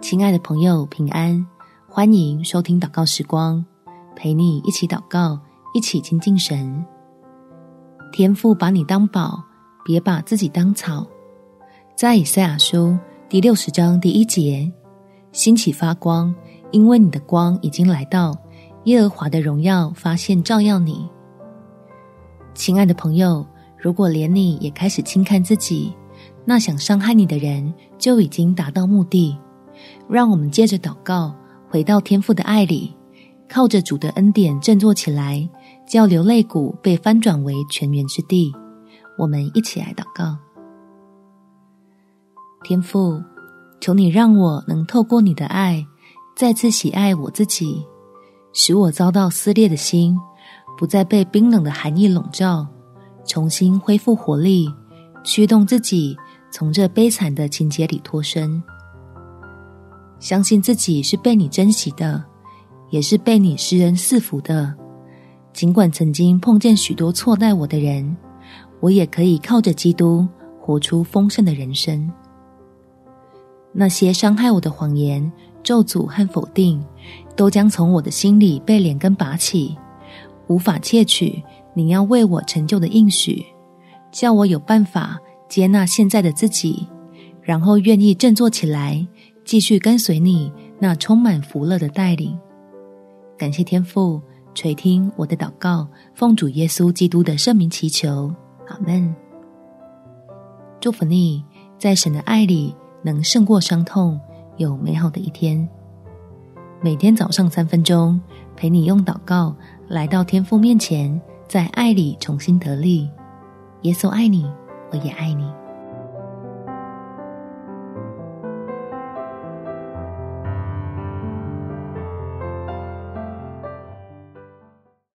亲爱的朋友，平安！欢迎收听祷告时光，陪你一起祷告，一起亲近神。天父把你当宝，别把自己当草。在以赛亚书第六十章第一节，兴起发光，因为你的光已经来到，耶和华的荣耀发现照耀你。亲爱的朋友，如果连你也开始轻看自己，那想伤害你的人就已经达到目的。让我们接着祷告，回到天父的爱里，靠着主的恩典振作起来，叫流泪谷被翻转为泉源之地。我们一起来祷告：天父，求你让我能透过你的爱，再次喜爱我自己，使我遭到撕裂的心不再被冰冷的寒意笼罩，重新恢复活力，驱动自己从这悲惨的情节里脱身。相信自己是被你珍惜的，也是被你施恩赐福的。尽管曾经碰见许多错待我的人，我也可以靠着基督活出丰盛的人生。那些伤害我的谎言、咒诅和否定，都将从我的心里被连根拔起，无法窃取你要为我成就的应许，叫我有办法接纳现在的自己，然后愿意振作起来。继续跟随你那充满福乐的带领，感谢天父垂听我的祷告，奉主耶稣基督的圣名祈求，阿门。祝福你在神的爱里能胜过伤痛，有美好的一天。每天早上三分钟，陪你用祷告来到天父面前，在爱里重新得力。耶稣爱你，我也爱你。